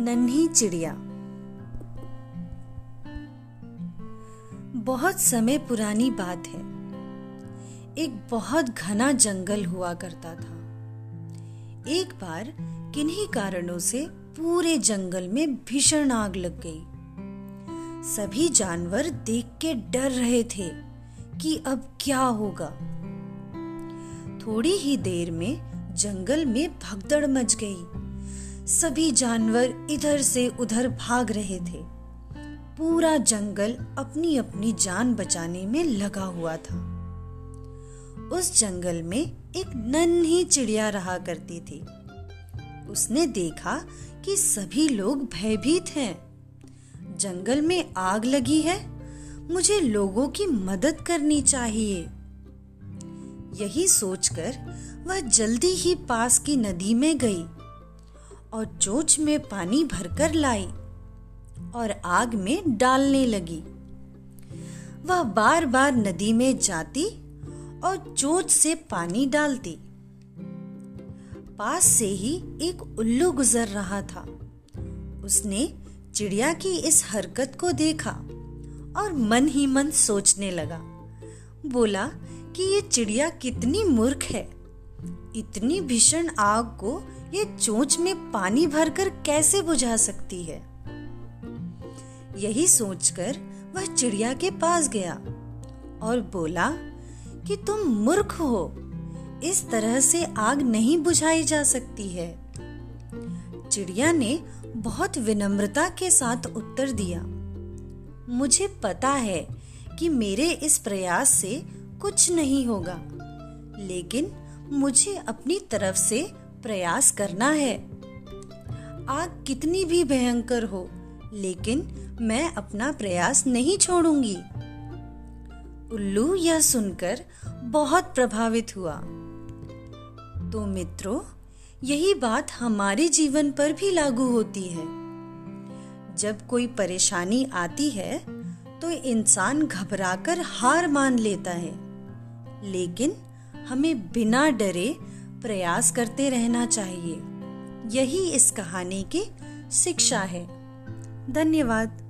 नन्ही चिड़िया। बहुत समय पुरानी बात है। एक बहुत घना जंगल हुआ करता था। एक बार किन्हीं कारणों से पूरे जंगल में भीषण आग लग गई। सभी जानवर देख के डर रहे थे कि अब क्या होगा। थोड़ी ही देर में जंगल में भगदड़ मच गई। सभी जानवर इधर से उधर भाग रहे थे। पूरा जंगल अपनी अपनी जान बचाने में लगा हुआ था। उस जंगल में एक नन्ही चिड़िया रहा करती थी। उसने देखा कि सभी लोग भयभीत हैं। जंगल में आग लगी है। मुझे लोगों की मदद करनी चाहिए। यही सोचकर वह जल्दी ही पास की नदी में गई। और चोच में पानी भरकर लाई और आग में डालने लगी। वह बार बार नदी में जाती और चोच से पानी डालती। पास से ही एक उल्लू गुजर रहा था। उसने चिड़िया की इस हरकत को देखा और मन ही मन सोचने लगा। बोला कि ये चिड़िया कितनी मूर्ख है। इतनी भीषण आग को ये चोंच में पानी भरकर कैसे बुझा सकती है? यही सोचकर वह चिड़िया के पास गया और बोला कि तुम मूर्ख हो, इस तरह से आग नहीं बुझाई जा सकती है। चिड़िया ने बहुत विनम्रता के साथ उत्तर दिया, मुझे पता है कि मेरे इस प्रयास से कुछ नहीं होगा, लेकिन मुझे अपनी तरफ़ से प्रयास करना है। आग कितनी भी भयंकर हो, लेकिन मैं अपना प्रयास नहीं छोड़ूँगी। उल्लू यह सुनकर बहुत प्रभावित हुआ। तो मित्रों, यही बात हमारे जीवन पर भी लागू होती है। जब कोई परेशानी आती है तो इंसान घबराकर हार मान लेता है। लेकिन हमें बिना डरे प्रयास करते रहना चाहिए। यही इस कहानी की शिक्षा है। धन्यवाद।